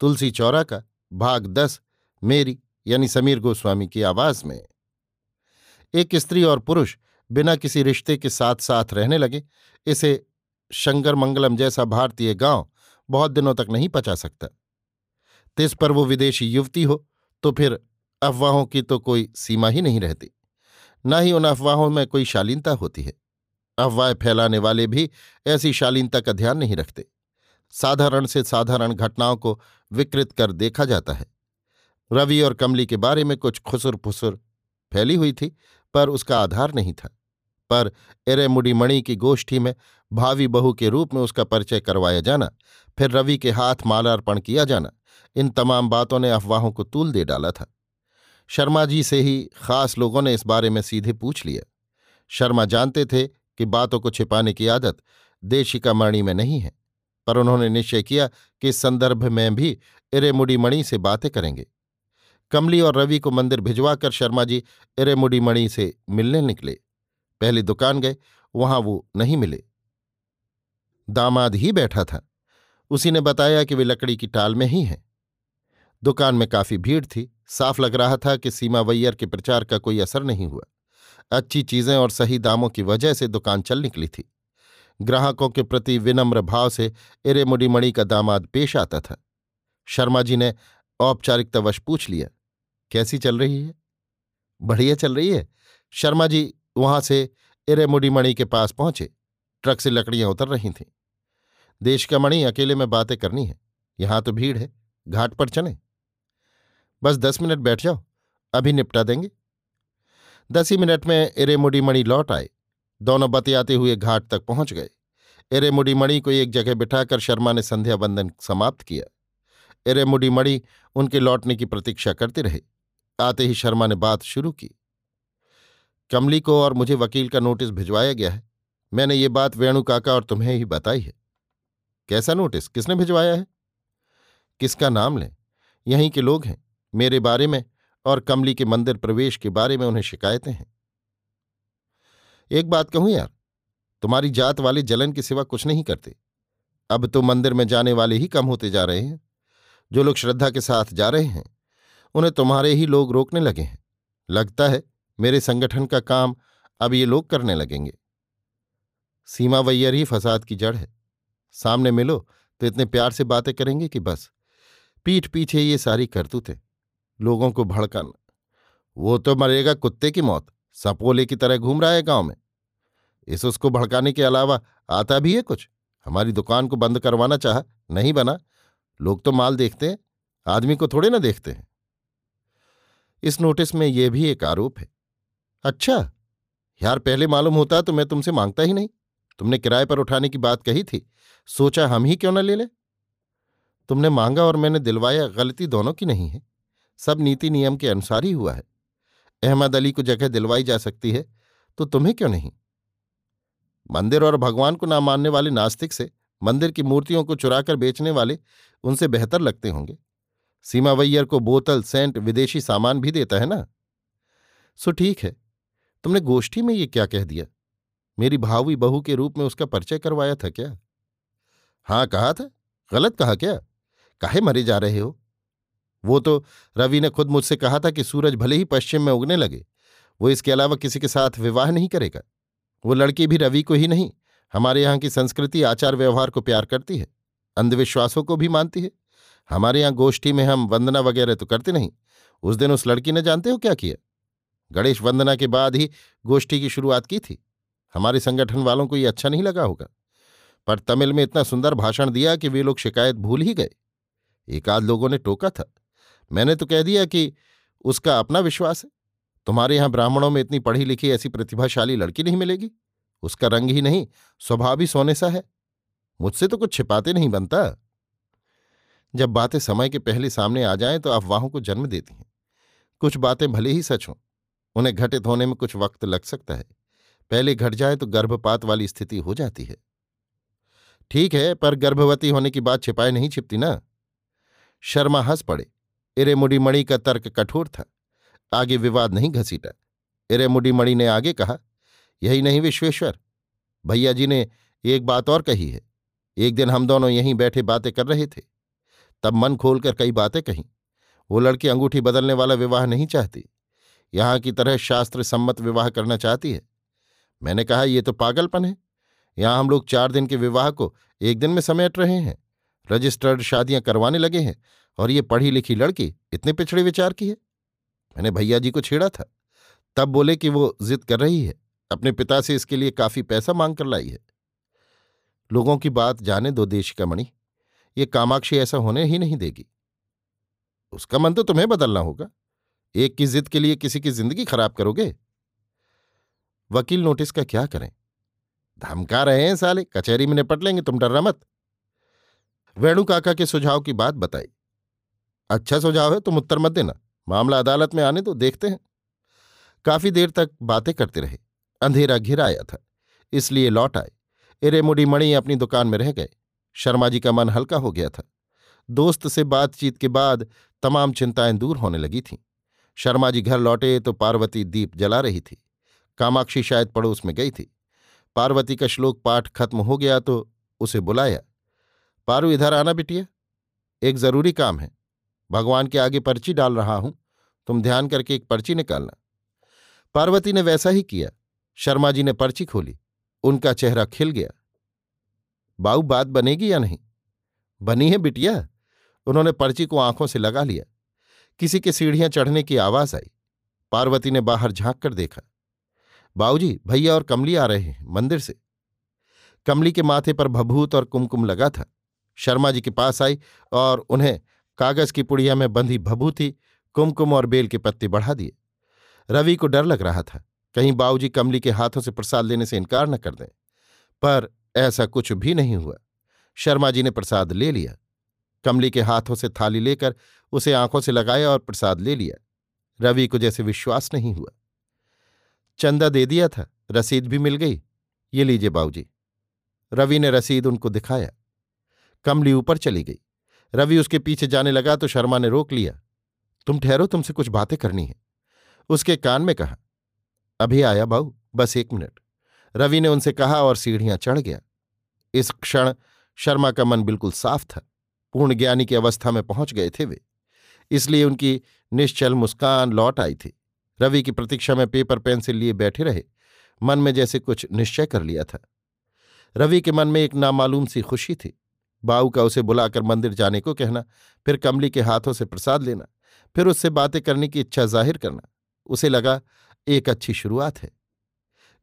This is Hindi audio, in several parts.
तुलसी चौरा का भाग दस, मेरी यानी समीर गोस्वामी की आवाज़ में। एक स्त्री और पुरुष बिना किसी रिश्ते के साथ साथ रहने लगे। इसे शंकर मंगलम जैसा भारतीय गाँव बहुत दिनों तक नहीं पचा सकता। तिस पर वो विदेशी युवती हो तो फिर अफवाहों की तो कोई सीमा ही नहीं रहती। न ही उन अफवाहों में कोई शालीनता होती है। अफवाह फैलाने वाले भी ऐसी शालीनता का ध्यान नहीं रखते। साधारण से साधारण घटनाओं को विकृत कर देखा जाता है। रवि और कमली के बारे में कुछ खुसुर फुसुर फैली हुई थी, पर उसका आधार नहीं था। पर एरेमुडी मणि की गोष्ठी में भावी बहू के रूप में उसका परिचय करवाया जाना, फिर रवि के हाथ मालार्पण किया जाना, इन तमाम बातों ने अफवाहों को तूल दे डाला था। शर्मा जी से ही खास लोगों ने इस बारे में सीधे पूछ लिया शर्मा जानते थे कि बातों को छिपाने की आदत देशिका मणि में नहीं है। पर उन्होंने निश्चय किया कि इस संदर्भ में भी इरेमुडी मणि से बातें करेंगे। कमली और रवि को मंदिर भिजवाकर शर्मा जी इरेमुडी मणि से मिलने निकले। पहली दुकान गए, वहाँ वो नहीं मिले। दामाद ही बैठा था। उसी ने बताया कि वे लकड़ी की टाल में ही हैं। दुकान में काफ़ी भीड़ थी। साफ़ लग रहा था कि सीमा वैयर के प्रचार का कोई असर नहीं हुआ। अच्छी चीज़ें और सही दामों की वजह से दुकान चल निकली थी। ग्राहकों के प्रति विनम्र भाव से इरेमुडी मणि का दामाद पेश आता था। शर्मा जी ने औपचारिकतावश पूछ लिया, कैसी चल रही है? बढ़िया चल रही है। शर्मा जी वहाँ से इरेमुडी मणि के पास पहुँचे। ट्रक से लकड़ियाँ उतर रही थीं। देश का मणि, अकेले में बातें करनी है। यहाँ तो भीड़ है। घाट पर चले। बस दस मिनट बैठ जाओ। अभी निपटा देंगे। दस ही मिनट में इरेमुडी मणि लौट आए। दोनों बतियाते हुए घाट तक पहुँच गए। एरेमुडी मणि को एक जगह बिठाकर शर्मा ने संध्या बंदन समाप्त किया। एरेमुडी मणि उनके लौटने की प्रतीक्षा करते रहे। आते ही शर्मा ने बात शुरू की। कमली को और मुझे वकील का नोटिस भिजवाया गया है। मैंने ये बात वेणु काका और तुम्हें ही बताई है। कैसा नोटिस? किसने भिजवाया है? किसका नाम लें? यहीं के लोग हैं। मेरे बारे में और कमली के मंदिर प्रवेश के बारे में उन्हें शिकायतें हैं। एक बात कहूँ यार, तुम्हारी जात वाले जलन के सिवा कुछ नहीं करते। अब तो मंदिर में जाने वाले ही कम होते जा रहे हैं। जो लोग श्रद्धा के साथ जा रहे हैं, उन्हें तुम्हारे ही लोग रोकने लगे हैं। लगता है मेरे संगठन का काम अब ये लोग करने लगेंगे। सीमा वैयर ही फसाद की जड़ है। सामने मिलो तो इतने प्यार से बातें करेंगे कि बस। पीठ पीछे ये सारी करतूतें, लोगों को भड़काना। वो तो मरेगा कुत्ते की मौत। सपोले की तरह घूम रहा है गाँव में। इस उसको भड़काने के अलावा आता भी है कुछ? हमारी दुकान को बंद करवाना चाह नहीं बना। लोग तो माल देखते हैं, आदमी को थोड़े ना देखते हैं। इस नोटिस में यह भी एक आरोप है। अच्छा यार पहले मालूम होता तो मैं तुमसे माँगता ही नहीं। तुमने किराए पर उठाने की बात कही थी, सोचा हम ही क्यों ना ले ले? तुमने मांगा और मैंने दिलवाया गलती दोनों की नहीं है। सब नीति नियम के अनुसार ही हुआ है। अहमद अली को जगह दिलवाई जा सकती है तो तुम्हें क्यों नहीं? मंदिर और भगवान को ना मानने वाले नास्तिक से मंदिर की मूर्तियों को चुराकर बेचने वाले उनसे बेहतर लगते होंगे। सीमा वैयर को बोतल, सेंट, विदेशी सामान भी देता है ना? सो ठीक है, तुमने गोष्ठी में ये क्या कह दिया? मेरी भावी बहू के रूप में उसका परिचय करवाया था क्या? हाँ कहा था। गलत कहा क्या? काहे मरे जा रहे हो? वो तो रवि ने खुद मुझसे कहा था कि सूरज भले ही पश्चिम में उगने लगे, वो इसके अलावा किसी के साथ विवाह नहीं करेगा। वो लड़की भी रवि को ही नहीं, हमारे यहाँ की संस्कृति आचार व्यवहार को प्यार करती है, अंधविश्वासों को भी मानती है। हमारे यहाँ गोष्ठी में हम वंदना वगैरह तो करते नहीं, उस दिन उस लड़की ने जानते हो क्या किया? गणेश वंदना के बाद ही गोष्ठी की शुरुआत की थी। हमारे संगठन वालों को ये अच्छा नहीं लगा होगा। पर तमिल में इतना सुंदर भाषण दिया कि वे लोग शिकायत भूल ही गए। एक आध लोगों ने टोका था। मैंने तो कह दिया कि उसका अपना विश्वास है। तुम्हारे यहाँ ब्राह्मणों में इतनी पढ़ी लिखी ऐसी प्रतिभाशाली लड़की नहीं मिलेगी। उसका रंग ही नहीं, स्वभाव ही सोने सा है। मुझसे तो कुछ छिपाते नहीं बनता। जब बातें समय के पहले सामने आ जाएँ तो अफवाहों को जन्म देती हैं। कुछ बातें भले ही सच हों, उन्हें घटित होने में कुछ वक्त लग सकता है। पहले घट जाए तो गर्भपात वाली स्थिति हो जाती है। ठीक है, पर गर्भवती होने की बात छिपाए नहीं छिपती ना? शर्मा हंस पड़े। इरेमुडी मणि का तर्क कठोर था। आगे विवाद नहीं घसीटा। इरेमुडी मणि ने आगे कहा, यही नहीं विश्वेश्वर। भैया जी ने एक बात और कही है। एक दिन हम दोनों यहीं बैठे बातें कर रहे थे। तब मन खोलकर कई बातें कहीं। वो लड़की अंगूठी बदलने वाला विवाह नहीं चाहती। यहाँ की तरह शास्त्र सम्मत विवाह करना चाहती है। मैंने कहा, ये तो पागलपन है। यहाँ हम लोग चार दिन के विवाह को एक दिन में समेट रहे हैं। रजिस्टर्ड शादियाँ करवाने लगे हैं। और ये पढ़ी लिखी लड़की इतने पिछड़े विचार की है मैंने भैया जी को छेड़ा था। तब बोले कि वो जिद कर रही है, अपने पिता से इसके लिए काफ़ी पैसा मांग कर लाई है। लोगों की बात जाने दो देश का मणि, ये कामाक्षी ऐसा होने ही नहीं देगी। उसका मन तो तुम्हें बदलना होगा। एक की जिद के लिए किसी की ज़िंदगी खराब करोगे। वकील नोटिस का क्या करें? धमका रहे हैं साले, कचहरी में निपट लेंगे, तुम डरना मत। वेणु काका के सुझाव की बात बताई। अच्छा सुझाव है, तुम उत्तर मत देना। मामला अदालत में आने तो देखते हैं। काफ़ी देर तक बातें करते रहे। अंधेरा घिर आया था, इसलिए लौट आए। इरे इरेमुडी मणि अपनी दुकान में रह गए। शर्मा जी का मन हल्का हो गया था। दोस्त से बातचीत के बाद तमाम चिंताएँ दूर होने लगी थीं। शर्मा जी घर लौटे तो पार्वती दीप जला रही थी। कामाक्षी शायद पड़ोस में गई थी। पार्वती का श्लोक पाठ खत्म हो गया तो उसे बुलाया। पारू, इधर आना बिटिया। एक ज़रूरी काम है। भगवान के आगे पर्ची डाल रहा हूँ, तुम ध्यान करके एक पर्ची निकालना। पार्वती ने वैसा ही किया। शर्मा जी ने पर्ची खोली। उनका चेहरा खिल गया। बाऊ, बात बनेगी या नहीं? बनी है बिटिया। उन्होंने पर्ची को आँखों से लगा लिया। किसी के सीढ़ियाँ चढ़ने की आवाज़ आई। पार्वती ने बाहर झाँक कर देखा। बाऊजी भैया और कमली आ रहे हैं मंदिर से। कमली के माथे पर भभूत और कुमकुम लगा था। शर्मा जी के पास आई और उन्हें कागज़ की पुड़िया में बंधी भभूति, कुमकुम और बेल के पत्ते बढ़ा दिए। रवि को डर लग रहा था, कहीं बाऊजी कमली के हाथों से प्रसाद लेने से इनकार न कर दें। पर ऐसा कुछ भी नहीं हुआ। शर्मा जी ने प्रसाद ले लिया। कमली के हाथों से थाली लेकर उसे आँखों से लगाया और प्रसाद ले लिया। रवि को जैसे विश्वास नहीं हुआ। चंदा दे दिया था, रसीद भी मिल गई। ये लीजिए बाबूजी रवि ने रसीद उनको दिखाया। कमली ऊपर चली गई। रवि उसके पीछे जाने लगा तो शर्मा ने रोक लिया। तुम ठहरो, तुमसे कुछ बातें करनी है। उसके कान में कहा, अभी आया बाऊ, बस एक मिनट। रवि ने उनसे कहा और सीढ़ियाँ चढ़ गया। इस क्षण शर्मा का मन बिल्कुल साफ़ था। पूर्ण ज्ञानी की अवस्था में पहुँच गए थे वे। इसलिए उनकी निश्चल मुस्कान लौट आई थी। रवि की प्रतीक्षा में पेपर पेंसिल लिए बैठे रहे। मन में जैसे कुछ निश्चय कर लिया था। रवि के मन में एक नामालूम सी खुशी थी। बाऊ का उसे बुलाकर मंदिर जाने को कहना, फिर कमली के हाथों से प्रसाद लेना, फिर उससे बातें करने की इच्छा ज़ाहिर करना। उसे लगा, एक अच्छी शुरुआत है।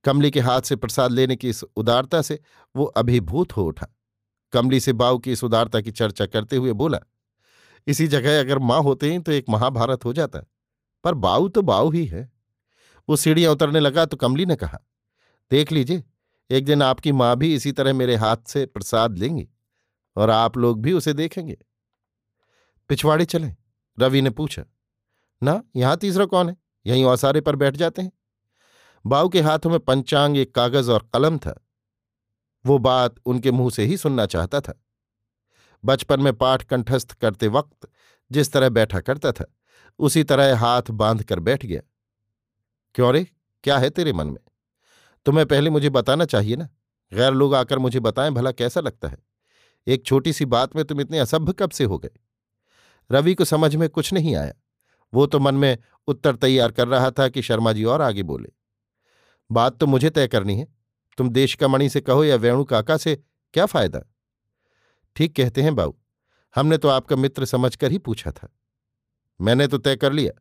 कमली के हाथ से प्रसाद लेने की इस उदारता से वो अभिभूत हो उठा। कमली से बाऊ की इस उदारता की चर्चा करते हुए बोला, इसी जगह अगर माँ होते हैं तो एक महाभारत हो जाता, पर बाऊ तो बाऊ ही है। वो सीढ़ियाँ उतरने लगा तो कमली ने कहा, देख लीजिए, एक दिन आपकी माँ भी इसी तरह मेरे हाथ से प्रसाद लेंगी। और आप लोग भी उसे देखेंगे। पिछवाड़े चले। रवि ने पूछा, ना, यहाँ तीसरा कौन है? यहीं औसारे पर बैठ जाते हैं? बाऊ के हाथों में पंचांग, एक कागज़ और कलम था। वो बात उनके मुँह से ही सुनना चाहता था। बचपन में पाठ कंठस्थ करते वक्त जिस तरह बैठा करता था, उसी तरह हाथ बाँध कर बैठ गया। क्यों रे? क्या है तेरे मन में? तुम्हें पहले मुझे बताना चाहिए ना? गैर लोग आकर मुझे बताएँ, भला कैसा लगता है? एक छोटी सी बात में तुम इतने असभ्य कब से हो गए? रवि को समझ में कुछ नहीं आया। वो तो मन में उत्तर तैयार कर रहा था कि शर्मा जी और आगे बोले, बात तो मुझे तय करनी है। तुम देश का मणि से कहो या वेणु काका से, क्या फ़ायदा? ठीक कहते हैं बाबू। हमने तो आपका मित्र समझकर ही पूछा था। मैंने तो तय कर लिया।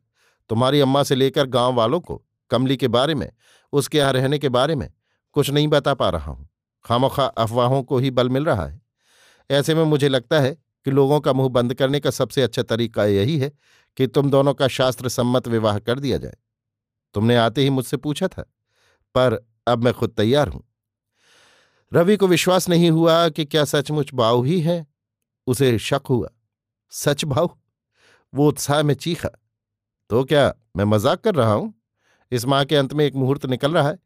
तुम्हारी अम्मा से लेकर गाँव वालों को, कमली के बारे में, उसके यहाँ रहने के बारे में, कुछ नहीं बता पा रहा हूँ। खामोखा अफवाहों को ही बल मिल रहा है। ऐसे में मुझे लगता है कि लोगों का मुँह बंद करने का सबसे अच्छा तरीका यही है कि तुम दोनों का शास्त्र सम्मत विवाह कर दिया जाए। तुमने आते ही मुझसे पूछा था, पर अब मैं खुद तैयार हूँ। रवि को विश्वास नहीं हुआ कि क्या सचमुच बाऊ ही है, उसे शक हुआ। सच भाऊ वो उत्साह में चीखा। तो क्या मैं मज़ाक कर रहा हूँ? इस माह के अंत में एक मुहूर्त निकल रहा है,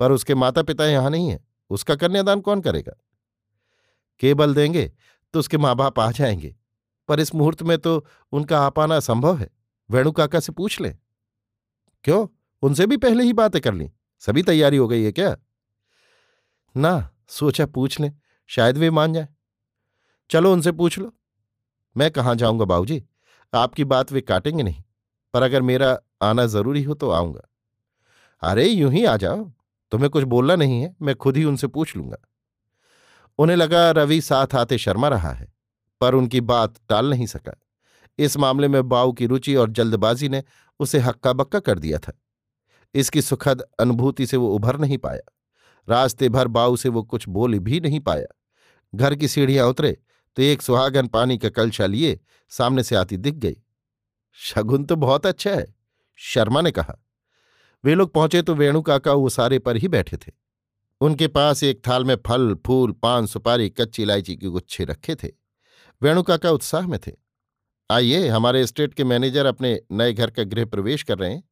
पर उसके माता पिता यहाँ नहीं है। उसका कन्यादान कौन करेगा? केबल देंगे तो उसके माँ बाप आ जाएँगे। पर इस मुहूर्त में तो उनका आ पाना असंभव है। वेणु काका से पूछ लें। क्यों? उनसे भी पहले ही बातें कर ली। सभी तैयारी हो गई है क्या? ना, सोचा पूछ लें। शायद वे मान जाए। चलो उनसे पूछ लो। मैं कहाँ जाऊँगा बाबूजी? आपकी बात वे काटेंगे नहीं। पर अगर मेरा आना ज़रूरी हो तो आऊँगा। अरे, यूँ ही आ जाओ। तुम्हें कुछ बोलना नहीं है। मैं खुद ही उनसे पूछ लूँगा। उन्हें लगा रवि साथ आते शर्मा रहा है, पर उनकी बात टाल नहीं सका। इस मामले में बाऊ की रुचि और जल्दबाजी ने उसे हक्का बक्का कर दिया था। इसकी सुखद अनुभूति से वो उभर नहीं पाया। रास्ते भर बाऊ से वो कुछ बोल भी नहीं पाया। घर की सीढ़ियाँ उतरे तो एक सुहागन पानी का कलशा लिए सामने से आती दिख गई। शगुन तो बहुत अच्छा है, शर्मा ने कहा। वे लोग पहुँचे तो वेणु काका वो सारे पर ही बैठे थे। उनके पास एक थाल में फल, फूल, पान, सुपारी, कच्ची इलायची के गुच्छे रखे थे। वेणु काका उत्साह में थे। आइए, हमारे स्टेट के मैनेजर अपने नए घर का गृह प्रवेश कर रहे हैं।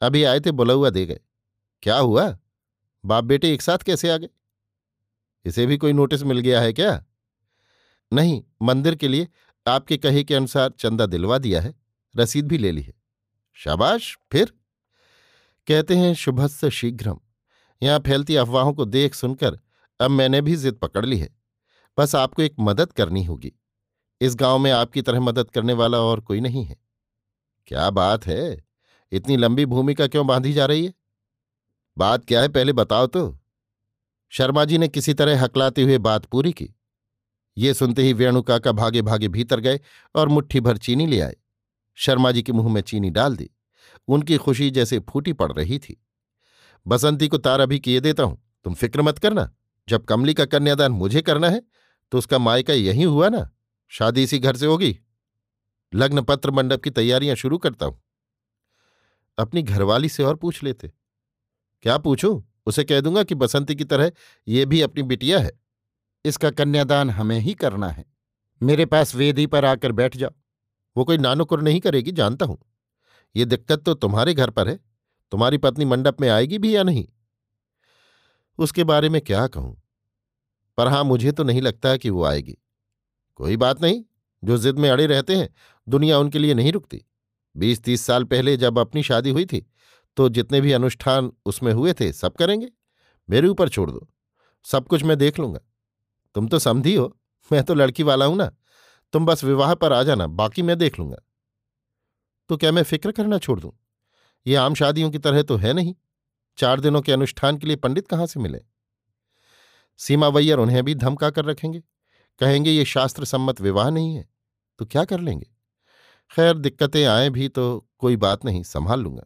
अभी आए थे बुलौआ दे गए। क्या हुआ? बाप बेटे एक साथ कैसे आ गए? इसे भी कोई नोटिस मिल गया है क्या? नहीं, मंदिर के लिए आपके कहे के अनुसार चंदा दिलवा दिया है। रसीद भी ले ली है। शाबाश, फिर? कहते हैं, शुभस्य शीघ्रम। यहाँ फैलती अफवाहों को देख सुनकर अब मैंने भी जिद पकड़ ली है। बस आपको एक मदद करनी होगी। इस गाँव में आपकी तरह मदद करने वाला और कोई नहीं है। क्या बात है? इतनी लंबी भूमिका क्यों बांधी जा रही है? बात क्या है पहले बताओ तो। शर्मा जी ने किसी तरह हकलाते हुए बात पूरी की। ये सुनते ही वेणु काका भागे भागे भीतर गए और मुट्ठी भर चीनी ले आए। शर्मा जी के मुँह में चीनी डाल दी। उनकी खुशी जैसे फूटी पड़ रही थी। बसंती को तार अभी किए देता हूँ। तुम फ़िक्र मत करना। जब कमली का कन्यादान मुझे करना है तो उसका मायका यही हुआ ना? शादी इसी घर से होगी। लग्न पत्र मंडप की तैयारियाँ शुरू करता हूँ। अपनी घरवाली से और पूछ लेते। क्या पूछूँ? उसे कह दूँगा कि बसंती की तरह ये भी अपनी बिटिया है। इसका कन्यादान हमें ही करना है। मेरे पास वेदी पर आकर बैठ जाओ। वो कोई नानुकुर नहीं करेगी, जानता हूँ। ये दिक्कत तो तुम्हारे घर पर है। तुम्हारी पत्नी मंडप में आएगी भी या नहीं? उसके बारे में क्या कहूँ? पर हाँ, मुझे तो नहीं लगता कि वो आएगी। कोई बात नहीं, जो जिद में अड़े रहते हैं, दुनिया उनके लिए नहीं रुकती। बीस तीस साल पहले जब अपनी शादी हुई थी तो जितने भी अनुष्ठान उसमें हुए थे, सब करेंगे। मेरे ऊपर छोड़ दो। सब कुछ मैं देख लूँगा। तुम तो समझी हो, मैं तो लड़की वाला हूँ ना। तुम बस विवाह पर आ जाना, बाकी मैं देख लूँगा। तो क्या मैं फ़िक्र करना छोड़ दूँ? ये आम शादियों की तरह तो है नहीं। चार दिनों के अनुष्ठान के लिए पंडित कहाँ से मिले? सीमा वैयर उन्हें भी धमका कर रखेंगे। कहेंगे, ये शास्त्र सम्मत विवाह नहीं है तो क्या कर लेंगे? खैर, दिक्कतें आए भी तो कोई बात नहीं, संभाल लूँगा।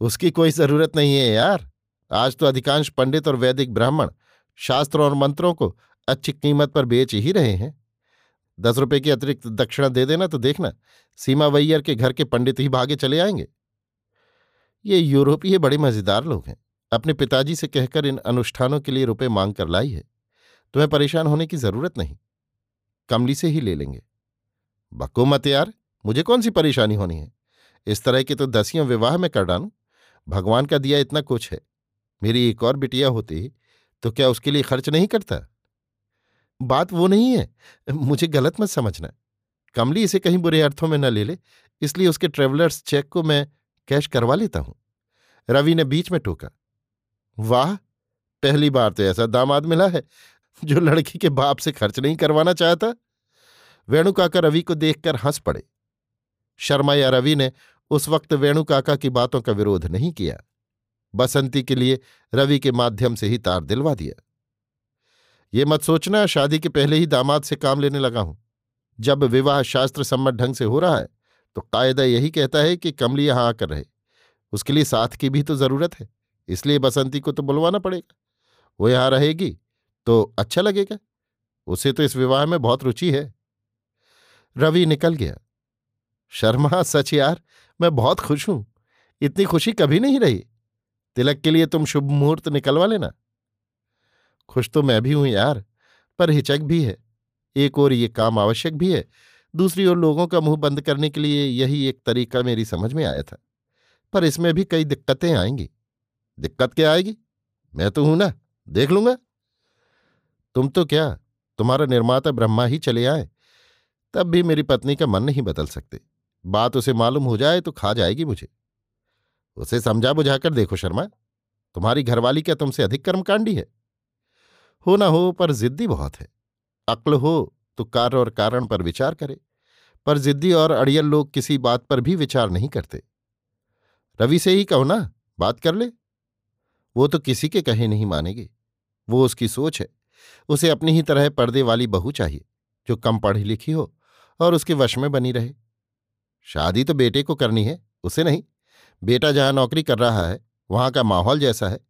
उसकी कोई ज़रूरत नहीं है यार। आज तो अधिकांश पंडित और वैदिक ब्राह्मण शास्त्रों और मंत्रों को अच्छी कीमत पर बेच ही रहे हैं। दस रुपए की अतिरिक्त दक्षिणा दे देना तो देखना सीमा वैयर के घर के पंडित ही भागे चले आएँगे। ये यूरोपीय बड़े मज़ेदार लोग हैं। अपने पिताजी से कहकर इन अनुष्ठानों के लिए रुपए मांग कर लाई है। तुम्हें परेशान होने की ज़रूरत नहीं। कमली से ही ले लेंगे। बको मत यार, मुझे कौन सी परेशानी होनी है? इस तरह के तो दसियों विवाह में कर डालू। भगवान का दिया इतना कुछ है। मेरी एक और बिटिया होती तो क्या उसके लिए खर्च नहीं करता? बात वो नहीं है। मुझे गलत मत समझना। कमली इसे कहीं बुरे अर्थों में न ले ले, इसलिए उसके ट्रेवलर्स चेक को मैं कैश करवा लेता हूँ। रवि ने बीच में टोका वाह, पहली बार तो ऐसा दामाद मिला है, जो लड़की के बाप से खर्च नहीं करवाना चाहता? वेणु काका रवि को देखकर हंस पड़े। शर्मा या रवि ने उस वक्त वेणु काका की बातों का विरोध नहीं किया। बसंती के लिए रवि के माध्यम से ही तार दिलवा दिया। ये मत सोचना, शादी के पहले ही दामाद से काम लेने लगा हूँ। जब विवाह शास्त्र सम्मत ढंग से हो रहा है तो कायदा यही कहता है कि कमली यहाँ आकर रहे। उसके लिए साथ की भी तो ज़रूरत है, इसलिए बसंती को तो बुलवाना पड़ेगा। वो यहाँ रहेगी तो अच्छा लगेगा। उसे तो इस विवाह में बहुत रुचि है। रवि निकल गया। शर्मा, सच यार, मैं बहुत खुश हूँ। इतनी खुशी कभी नहीं रही। तिलक के लिए तुम शुभ मुहूर्त निकलवा लेना। खुश तो मैं भी हूँ यार, पर हिचक भी है। एक और ये काम आवश्यक भी है दूसरी ओर लोगों का मुँह बंद करने के लिए यही एक तरीका मेरी समझ में आया था। पर इसमें भी कई दिक्कतें आएँगी। दिक्कत क्या आएगी? मैं तो हूँ ना। देख लूँगा। तुम तो क्या? तुम्हारा निर्माता ब्रह्मा ही चले आए। तब भी मेरी पत्नी का मन नहीं बदल सकते। बात उसे मालूम हो जाए तो खा जाएगी मुझे। उसे समझा बुझाकर देखो शर्मा, तुम्हारी घरवाली क्या तुमसे अधिक कर्मकांडी है? हो ना हो, पर जिद्दी बहुत है। अक्ल हो तो कार्य और कारण पर विचार करे, पर जिद्दी और अड़ियल लोग किसी बात पर भी विचार नहीं करते। रवि से ही कहो ना, बात कर ले। वो तो किसी के कहे नहीं मानेगी, वो उसकी सोच है, उसे अपनी ही तरह पर्दे वाली बहू चाहिए, जो कम पढ़ी लिखी हो और उसके वश में बनी रहे। शादी तो बेटे को करनी है, उसे नहीं, बेटा जहाँ नौकरी कर रहा है, वहाँ का माहौल जैसा है,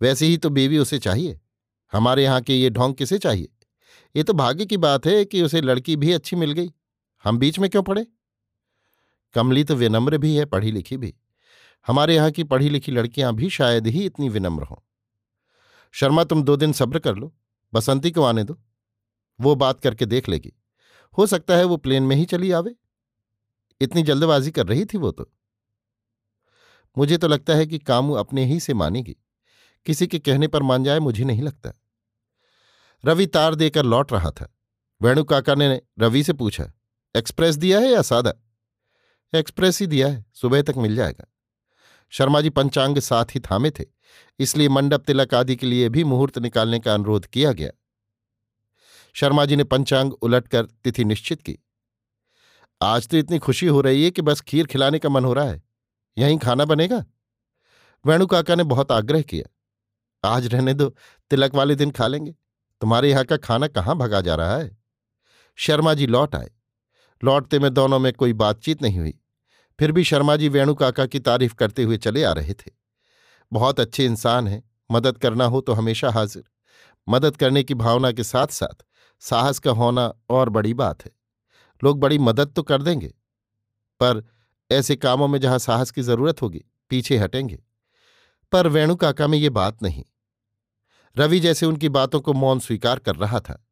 वैसे ही तो बीवी उसे चाहिए, हमारे यहाँ के ये ढोंग किसे चाहिए? ये तो भाग्य की बात है कि उसे लड़की भी अच्छी मिल गई। हम बीच में क्यों पड़े? कमली तो विनम्र भी है पढ़ी लिखी भी। हमारे यहाँ की पढ़ी लिखी लड़कियाँ भी शायद ही इतनी विनम्र हों। शर्मा, तुम दो दिन सब्र कर लो। बसंती को आने दो। वो बात करके देख लेगी। हो सकता है वो प्लेन में ही चली आवे। इतनी जल्दबाजी कर रही थी वो तो। मुझे तो लगता है कि कामू अपने ही से मानेगी। किसी के कहने पर मान जाए मुझे नहीं लगता। रवि तार देकर लौट रहा था। वेणु काका ने रवि से पूछा, एक्सप्रेस दिया है या सादा? एक्सप्रेस ही दिया है, सुबह तक मिल जाएगा। शर्मा जी पंचांग साथ ही थामे थे, इसलिए मंडप तिलक आदि के लिए भी मुहूर्त निकालने का अनुरोध किया गया। शर्मा जी ने पंचांग उलटकर तिथि निश्चित की। आज तो इतनी खुशी हो रही है कि बस खीर खिलाने का मन हो रहा है। यहीं खाना बनेगा? वेणु काका ने बहुत आग्रह किया। आज रहने दो, तिलक वाले दिन खा लेंगे। तुम्हारे यहाँ का खाना कहाँ भगा जा रहा है? शर्मा जी लौट आए। लौटते में दोनों में कोई बातचीत नहीं हुई। फिर भी शर्मा जी वेणु काका की तारीफ़ करते हुए चले आ रहे थे। बहुत अच्छे इंसान हैं। मदद करना हो तो हमेशा हाजिर। मदद करने की भावना के साथ साथ साहस का होना और बड़ी बात है। लोग बड़ी मदद तो कर देंगे। पर ऐसे कामों में जहाँ साहस की ज़रूरत होगी, पीछे हटेंगे। पर वेणु काका में ये बात नहीं। रवि जैसे उनकी बातों को मौन स्वीकार कर रहा था।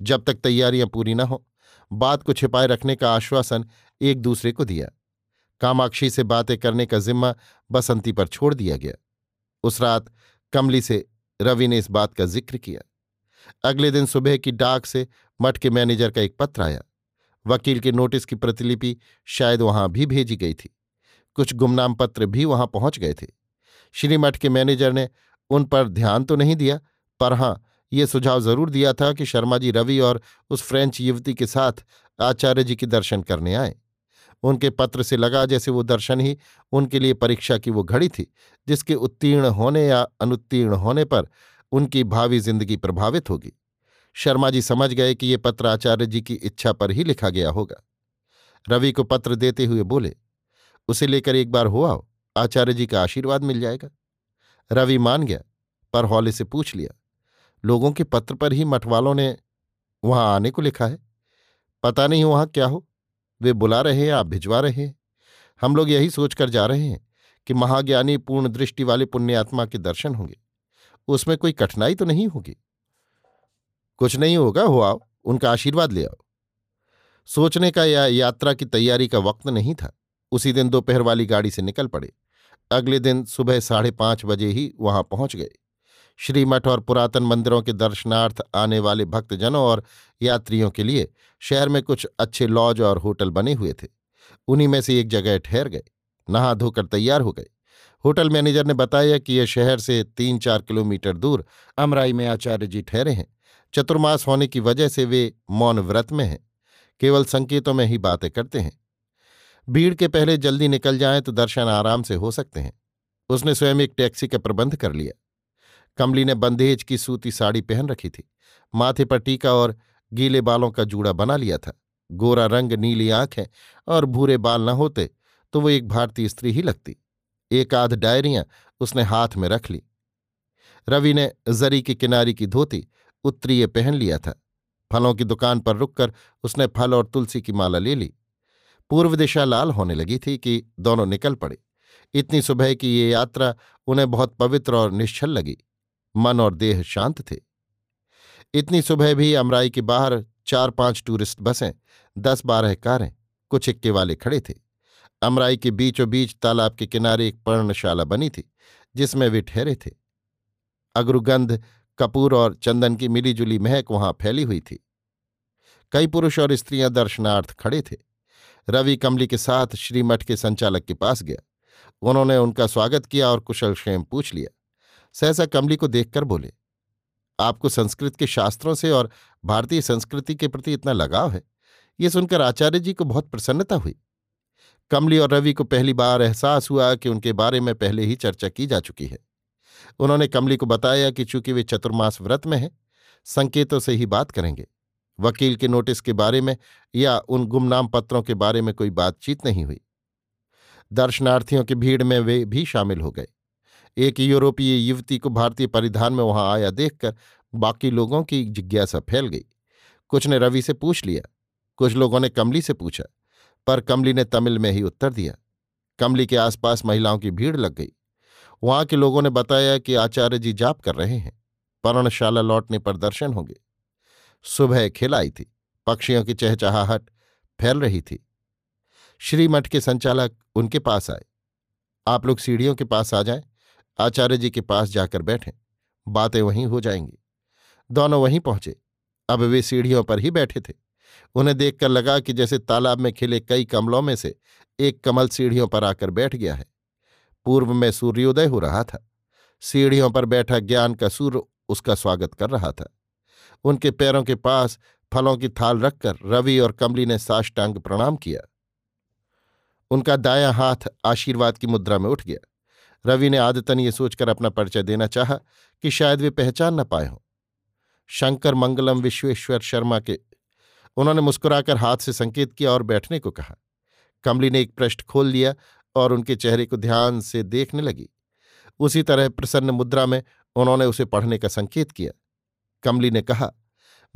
जब तक तैयारियाँ पूरी न हो, बात को छिपाए रखने का आश्वासन एक दूसरे को दिया। कामाक्षी से बातें करने का जिम्मा बसंती पर छोड़ दिया गया। उस रात कमली से रवि ने इस बात का ज़िक्र किया। अगले दिन सुबह की डाक से मठ के मैनेजर का एक पत्र आया। वकील के नोटिस की प्रतिलिपि शायद वहाँ भी भेजी गई थी। कुछ गुमनाम पत्र भी वहाँ पहुँच गए थे। श्री मठ के मैनेजर ने उन पर ध्यान तो नहीं दिया, पर हाँ, ये सुझाव ज़रूर दिया था कि शर्मा जी रवि और उस फ्रेंच युवती के साथ आचार्य जी के दर्शन करने आए। उनके पत्र से लगा जैसे वो दर्शन ही उनके लिए परीक्षा की वो घड़ी थी, जिसके उत्तीर्ण होने या अनुत्तीर्ण होने पर उनकी भावी ज़िंदगी प्रभावित होगी। शर्मा जी समझ गए कि ये पत्र आचार्य जी की इच्छा पर ही लिखा गया होगा। रवि को पत्र देते हुए बोले, उसे लेकर एक बार हो आओ, आचार्य जी का आशीर्वाद मिल जाएगा। रवि मान गया, पर हौले से पूछ लिया, लोगों के पत्र पर ही मठवालों ने वहाँ आने को लिखा है? पता नहीं वहाँ क्या हो? वे बुला रहे हैं, आप भिजवा रहे हैं। हम लोग यही सोचकर जा रहे हैं कि महाज्ञानी पूर्ण दृष्टि वाले पुण्यात्मा के दर्शन होंगे। उसमें कोई कठिनाई तो नहीं होगी? कुछ नहीं होगा, हो आओ, उनका आशीर्वाद ले आओ। सोचने का या यात्रा की तैयारी का वक्त नहीं था। उसी दिन दोपहर वाली गाड़ी से निकल पड़े। अगले दिन सुबह साढ़े पाँच बजे ही वहाँ पहुँच गए। श्रीमठ और पुरातन मंदिरों के दर्शनार्थ आने वाले भक्तजनों और यात्रियों के लिए शहर में कुछ अच्छे लॉज और होटल बने हुए थे। उन्हीं में से एक जगह ठहर गए, नहा धोकर तैयार हो गए। होटल मैनेजर ने बताया कि यह शहर से तीन चार किलोमीटर दूर अमराई में आचार्य जी ठहरे हैं। चतुर्मास होने की वजह से वे मौन व्रत में हैं। केवल संकेतों में ही बातें करते हैं। भीड़ के पहले जल्दी निकल जाएँ तो दर्शन आराम से हो सकते हैं। उसने स्वयं एक टैक्सी का प्रबंध कर लिया। कमली ने बंदेज की सूती साड़ी पहन रखी थी। माथे पर टीका और गीले बालों का जूड़ा बना लिया था। गोरा रंग, नीली आँखें और भूरे बाल न होते तो वो एक भारतीय स्त्री ही लगती। एक आध डायरियाँ उसने हाथ में रख ली। रवि ने जरी की किनारी की धोती, उत्तरीय पहन लिया था। फलों की दुकान पर रुककर उसने फल और तुलसी की माला ले ली। पूर्व दिशा लाल होने लगी थी कि दोनों निकल पड़े। इतनी सुबह की ये यात्रा उन्हें बहुत पवित्र और निश्चल लगी। मन और देह शांत थे। इतनी सुबह भी अमराई के बाहर चार पाँच टूरिस्ट बसें दस बारह कारें, कुछ इक्के वाले खड़े थे। अमराई के बीचों बीच तालाब के किनारे एक पर्णशाला बनी थी, जिसमें वे ठहरे थे। अग्रुगंध, कपूर और चंदन की मिलीजुली महक वहाँ फैली हुई थी। कई पुरुष और स्त्रियाँ दर्शनार्थ खड़े थे। रवि कमली के साथ श्रीमठ के संचालक के पास गया। उन्होंने उनका स्वागत किया और कुशल क्षेम पूछ लिया। सहसा कमली को देखकर बोले, आपको संस्कृत के शास्त्रों से और भारतीय संस्कृति के प्रति इतना लगाव है? ये सुनकर आचार्य जी को बहुत प्रसन्नता हुई कमली और रवि को पहली बार एहसास हुआ कि उनके बारे में पहले ही चर्चा की जा चुकी है। उन्होंने कमली को बताया कि चूँकि वे चतुर्मास व्रत में हैं, संकेतों से ही बात करेंगे। वकील के नोटिस के बारे में या उन गुमनाम पत्रों के बारे में कोई बातचीत नहीं हुई। दर्शनार्थियों की भीड़ में वे भी शामिल हो गए। एक यूरोपीय युवती को भारतीय परिधान में वहाँ आया देखकर बाकी लोगों की जिज्ञासा फैल गई। कुछ ने रवि से पूछ लिया, कुछ लोगों ने कमली से पूछा, पर कमली ने तमिल में ही उत्तर दिया। कमली के आसपास महिलाओं की भीड़ लग गई। वहाँ के लोगों ने बताया कि आचार्य जी जाप कर रहे हैं। पर्णशाला लौटने पर दर्शन होंगे। सुबह खिलाई थी, पक्षियों की चहचहाहट फैल रही थी। श्रीमठ के संचालक उनके पास आए। आप लोग सीढ़ियों के पास आ जाएँ, आचार्य जी के पास जाकर बैठें, बातें वहीं हो जाएँगी। दोनों वहीं पहुँचे, अब वे सीढ़ियों पर ही बैठे थे। उन्हें देखकर लगा कि जैसे तालाब में खिले कई कमलों में से एक कमल सीढ़ियों पर आकर बैठ गया है। पूर्व में सूर्योदय हो रहा था। सीढ़ियों पर बैठा ज्ञान का सूर्य उसका स्वागत कर रहा था। उनके पैरों के पास फलों की थाल रखकर रवि और कमली ने साष्टांग प्रणाम किया। उनका दायां हाथ आशीर्वाद की मुद्रा में उठ गया। रवि ने आदतन ये सोचकर अपना परिचय देना चाहा कि शायद वे पहचान न पाए हों। शंकर मंगलम विश्वेश्वर शर्मा के उन्होंने मुस्कुराकर हाथ से संकेत किया और बैठने को कहा। कमली ने एक पृष्ठ खोल लिया और उनके चेहरे को ध्यान से देखने लगी। उसी तरह प्रसन्न मुद्रा में उन्होंने उसे पढ़ने का संकेत किया। कमली ने कहा,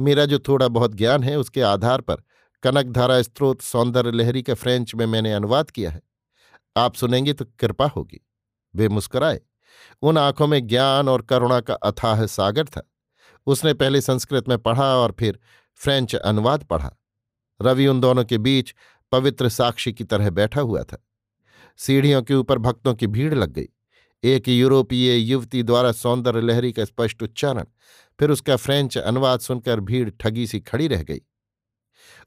मेरा जो थोड़ा बहुत ज्ञान है उसके आधार पर कनकधारा स्त्रोत सौंदर्य लहरी का फ्रेंच में मैंने अनुवाद किया है। आप सुनेंगे तो कृपा होगी। वे मुस्कुराए। उन आँखों में ज्ञान और करुणा का अथाह सागर था। उसने पहले संस्कृत में पढ़ा और फिर फ्रेंच अनुवाद पढ़ा। रवि उन दोनों के बीच पवित्र साक्षी की तरह बैठा हुआ था। सीढ़ियों के ऊपर भक्तों की भीड़ लग गई। एक यूरोपीय युवती द्वारा सौंदर्य लहरी का स्पष्ट उच्चारण फिर उसका फ्रेंच अनुवाद सुनकर भीड़ ठगी सी खड़ी रह गई।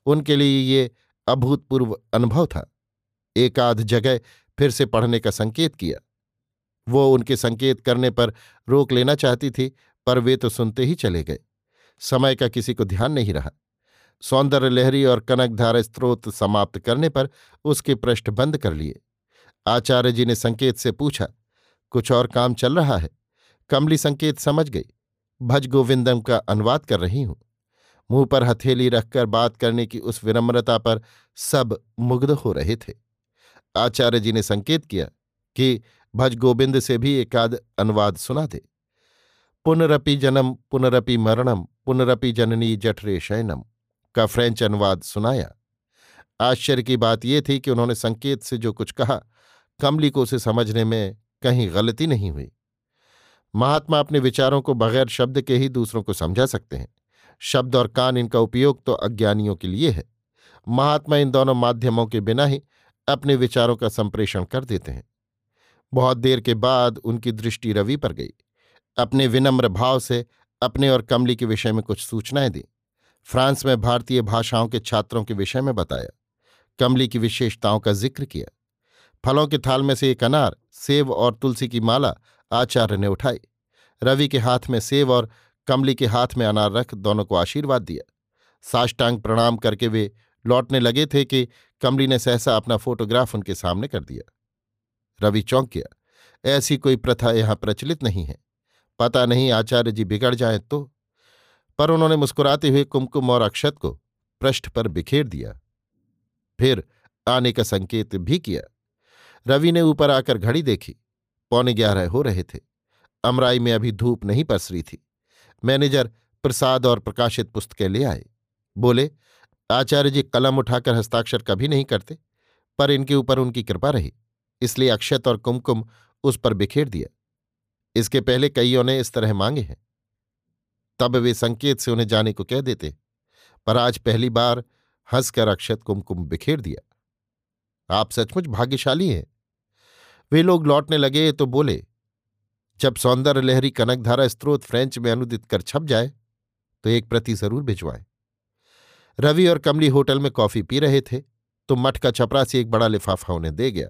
उनके लिए ये अभूतपूर्व अनुभव था। एक आध जगह फिर से पढ़ने का संकेत किया। वो उनके संकेत करने पर रोक लेना चाहती थी, पर वे तो सुनते ही चले गए। समय का किसी को ध्यान नहीं रहा। सौंदर्य लहरी और कनकधारा स्त्रोत समाप्त करने पर उसके पृष्ठ बंद कर लिए। आचार्य जी ने संकेत से पूछा, कुछ और काम चल रहा है? कमली संकेत समझ गई। भज गोविंदम का अनुवाद कर रही हूँ। मुँह पर हथेली रखकर बात करने की उस विनम्रता पर सब मुग्ध हो रहे थे। आचार्य जी ने संकेत किया कि भज गोविंद से भी एकाद अनुवाद सुना दे। पुनरपि जन्म, पुनरपि मरणम, पुनरपि जननी जठरे शयनम का फ्रेंच अनुवाद सुनाया। आश्चर्य की बात यह थी कि उन्होंने संकेत से जो कुछ कहा, कमली को उसे समझने में कहीं गलती नहीं हुई। महात्मा अपने विचारों को बगैर शब्द के ही दूसरों को समझा सकते हैं। शब्द और कान इनका उपयोग तो अज्ञानियों के लिए है। महात्मा इन दोनों माध्यमों के बिना ही अपने विचारों का संप्रेषण कर देते हैं। बहुत देर के बाद उनकी दृष्टि रवि पर गई। अपने विनम्र भाव से अपने और कमली के विषय में कुछ सूचनाएँ दी। फ्रांस में भारतीय भाषाओं के छात्रों के विषय में बताया। कमली की विशेषताओं का ज़िक्र किया। फलों के थाल में से एक अनार, सेब और तुलसी की माला आचार्य ने उठाई। रवि के हाथ में सेव और कमली के हाथ में अनार रख दोनों को आशीर्वाद दिया। साष्टांग प्रणाम करके वे लौटने लगे थे कि कमली ने सहसा अपना फोटोग्राफ उनके सामने कर दिया। रवि चौंक गया। ऐसी कोई प्रथा यहाँ प्रचलित नहीं है। पता नहीं आचार्य जी बिगड़ जाए तो। पर उन्होंने मुस्कुराते हुए कुमकुम और अक्षत को पृष्ठ पर बिखेर दिया। फिर आने का संकेत भी किया। रवि ने ऊपर आकर घड़ी देखी। पौने ग्यारह हो रहे थे। अमराई में अभी धूप नहीं पसरी थी। मैनेजर प्रसाद और प्रकाशित पुस्तकें ले आए। बोले, आचार्य जी, कलम उठाकर हस्ताक्षर कभी नहीं करते, पर इनके ऊपर उनकी कृपा रही, इसलिए अक्षत और कुमकुम उस पर बिखेर दिया। इसके पहले कईयों ने इस तरह मांगे हैं। तब वे संकेत से उन्हें जाने को कह देते, पर आज पहली बार हंसकर अक्षत कुमकुम बिखेर दिया। आप सचमुच भाग्यशाली हैं। वे लोग लौटने लगे तो बोले, जब सौंदर्य लहरी कनकधारा स्त्रोत फ्रेंच में अनुदित कर छप जाए तो एक प्रति ज़रूर भिजवाएँ। रवि और कमली होटल में कॉफ़ी पी रहे थे तो मठ का छपरा से एक बड़ा लिफाफा उन्हें दे गया।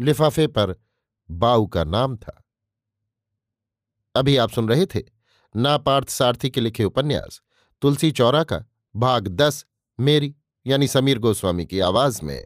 लिफाफे पर बाऊ का नाम था। अभी आप सुन रहे थे नापार्थ सारथी के लिखे उपन्यास, तुलसी चौरा का, भाग दस, मेरी, यानी समीर गोस्वामी की आवाज़ में।